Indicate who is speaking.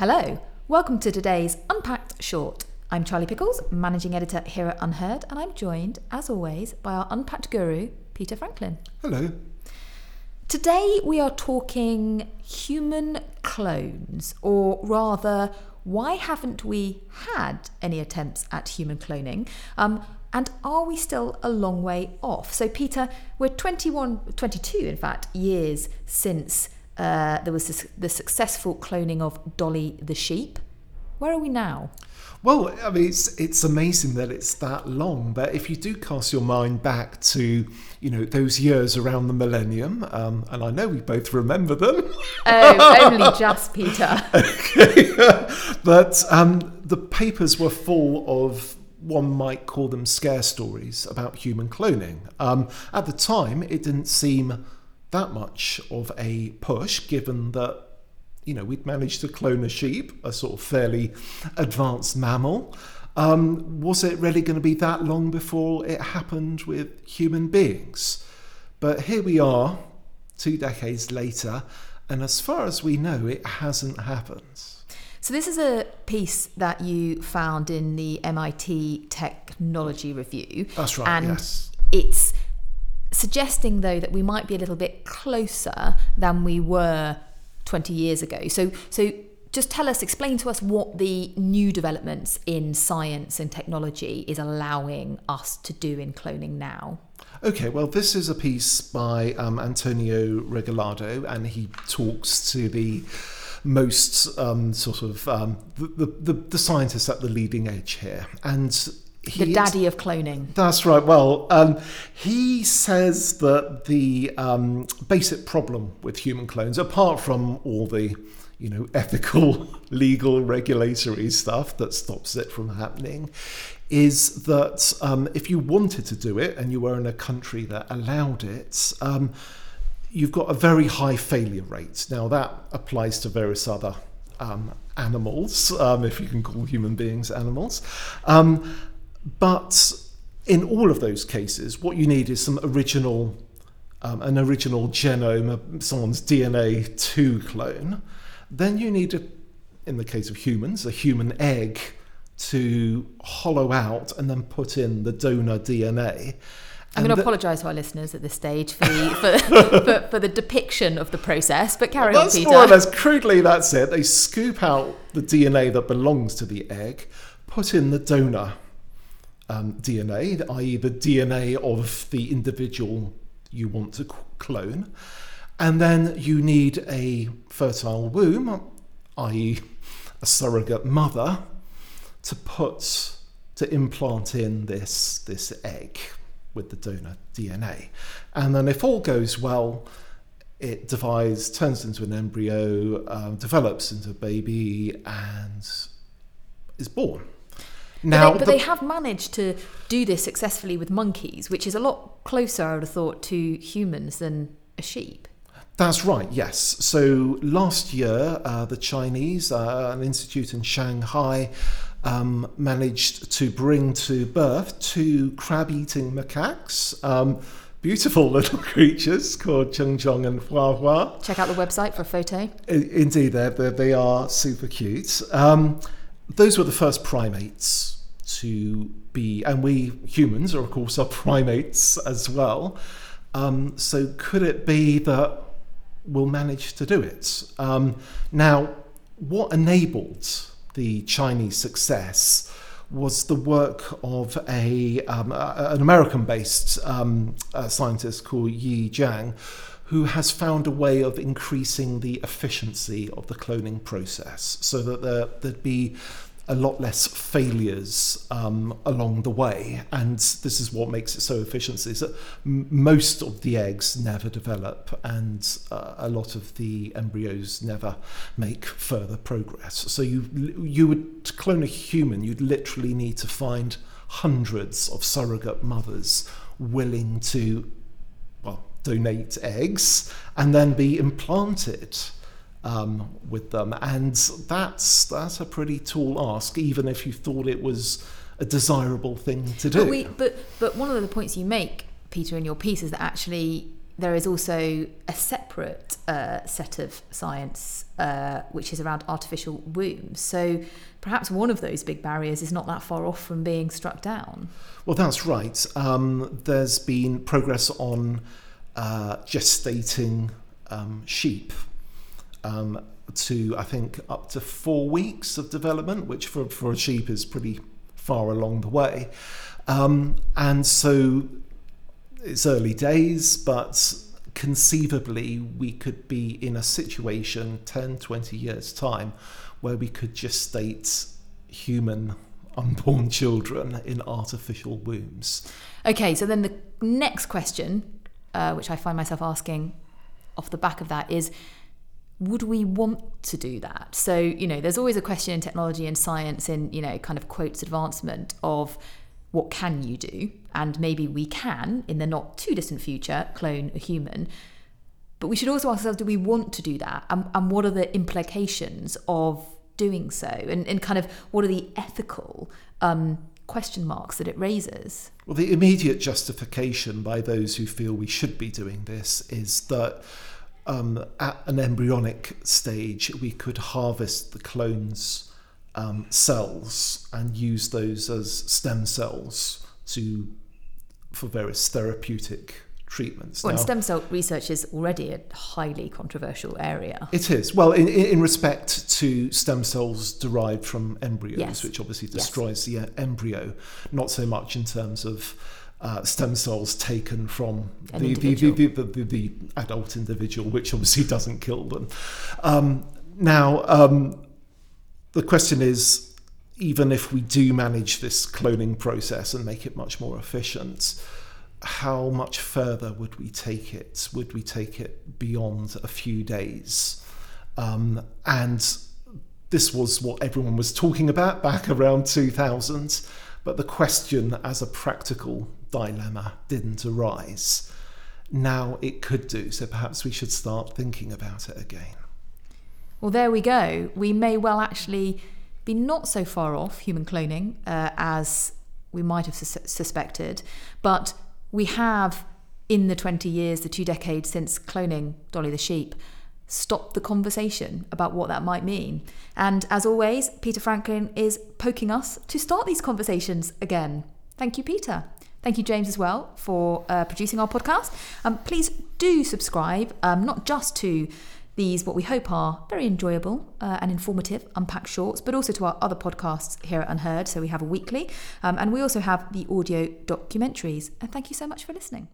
Speaker 1: Hello, welcome to today's Unpacked Short. I'm Charlie Pickles, managing editor here at UnHerd, and I'm joined, as always, by our Unpacked guru, Peter Franklin.
Speaker 2: Hello.
Speaker 1: Today we are talking human clones, or rather, why haven't we had any attempts at human cloning? Um, and are we still a long way off? So, Peter, we're 21, 22, in fact, years since uh, there was this, the successful cloning of Dolly the sheep. Where are we now?
Speaker 2: Well, I mean, it's it's amazing that it's that long. But if you do cast your mind back to, you know, those years around the millennium, um, and I know we both remember them.
Speaker 1: Oh, only just Peter.
Speaker 2: okay, but um, the papers were full of one might call them scare stories about human cloning. Um, at the time, it didn't seem that much of a push, given that you know we'd managed to clone a sheep, a sort of fairly advanced mammal. Um, was it really going to be that long before it happened with human beings? But here we are, two decades later, and as far as we know, it hasn't happened.
Speaker 1: So, this is a piece that you found in the MIT Technology Review.
Speaker 2: That's right,
Speaker 1: And
Speaker 2: yes.
Speaker 1: it's suggesting, though, that we might be a little bit closer than we were 20 years ago. So, so just tell us, explain to us what the new developments in science and technology is allowing us to do in cloning now.
Speaker 2: Okay, well, this is a piece by um, Antonio Regalado, and he talks to the most um, sort of um, the, the, the scientists at the leading edge here. And he
Speaker 1: The daddy of cloning.
Speaker 2: That's right. Well, um, he says that the um, basic problem with human clones, apart from all the you know ethical, legal, regulatory stuff that stops it from happening, is that um, if you wanted to do it and you were in a country that allowed it. Um, You've got a very high failure rate. Now, that applies to various other um, animals, um, if you can call human beings animals. But in all of those cases, what you need is some original, um, an original genome, someone's DNA to clone. Then you need, a, in the case of humans, a human egg to hollow out and then put in the donor DNA.
Speaker 1: I'm
Speaker 2: And
Speaker 1: going to apologise to our listeners at this stage for the, for, for, for the depiction of the process, but carry on,
Speaker 2: That's
Speaker 1: Peter.
Speaker 2: more or less crudely that's it. They scoop out the DNA that belongs to the egg, put in the donor um, DNA, i.e., the DNA of the individual you want to clone, and then you need a fertile womb, i.e., a surrogate mother, to put to implant in this this egg with the donor DNA, and then if all goes well, it divides, turns into an embryo, um, develops into a baby, and is born. Now,
Speaker 1: but, they, but
Speaker 2: the-
Speaker 1: they have managed to do this successfully with monkeys, which is a lot closer, I would have thought, to humans than a sheep.
Speaker 2: That's right, yes. So last year, uh, the Chinese, uh, an institute in Shanghai, um, managed to bring to birth two crab eating macaques. Um, beautiful little creatures called Zhong Zhong and Hua Hua.
Speaker 1: Check out the website for a photo.
Speaker 2: Indeed, they're, they're, they are super cute. Um, those were the first primates to be, and we humans are, of course, are primates as well. Um, so, could it be that we'll manage to do it? Um, now, what enabled the Chinese success was the work of a, um, a- an American based um, scientist called Yi Zhang, who has found a way of increasing the efficiency of the cloning process so that there, there'd be a lot less failures um, along the way. And this is what makes it so efficient is that m- most of the eggs never develop and uh, a lot of the embryos never make further progress. So you, you would clone a human, you'd literally need to find hundreds of surrogate mothers willing to donate eggs and then be implanted um, with them. And that's that's a pretty tall ask, even if you thought it was a desirable thing to do.
Speaker 1: But, we, but but one of the points you make, Peter, in your piece is that actually there is also a separate uh, set of science, uh, which is around artificial wombs. So perhaps one of those big barriers is not that far off from being struck down.
Speaker 2: Well, that's right. Um, there's been progress on uh, gestating um, sheep um, to, I think, up to four weeks of development, which for, for a sheep is pretty far along the way. Um, and so it's early days, but conceivably we could be in a situation 10, 20 years' time where we could gestate human unborn children in artificial wombs.
Speaker 1: Okay, so then the next question, uh, which I find myself asking off the back of that, is would we want to do that? So, you know, there's always a question in technology and science, in, you know, kind of quotes advancement of what can you do? And maybe we can, in the not too distant future, clone a human. But we should also ask ourselves do we want to do that? And, and what are the implications of doing so? And, and kind of what are the ethical um, question marks that it raises?
Speaker 2: Well, the immediate justification by those who feel we should be doing this is that um, at an embryonic stage, we could harvest the clones um, cells and use those as stem cells to for various therapeutic treatments.
Speaker 1: Well, now, stem cell research is already a highly controversial area.
Speaker 2: It is. Well, in, in respect to stem cells derived from embryos, yes. which obviously destroys yes. the embryo, not so much in terms of uh, stem cells taken from the the, the, the, the, adult individual, which obviously doesn't kill them. Um, now, um, the question is even if we do manage this cloning process and make it much more efficient, how much further would we take it? Would we take it beyond a few days? Um, and this was what everyone was talking about back around 2000, but the question as a practical dilemma didn't arise. Now it could do, so perhaps we should start thinking about it again.
Speaker 1: Well, there we go. We may well actually be not so far off human cloning uh, as we might have suspected, but we have, in the 20 years, the two decades since cloning Dolly the sheep, stopped the conversation about what that might mean. And as always, Peter Franklin is poking us to start these conversations again. Thank you, Peter. Thank you, James, as well, for uh, producing our podcast. Um, please do subscribe, um, not just to these, what we hope are very enjoyable uh, and informative unpack Shorts, but also to our other podcasts here at UnHerd. So we have a weekly, um, and we also have the audio documentaries. And thank you so much for listening.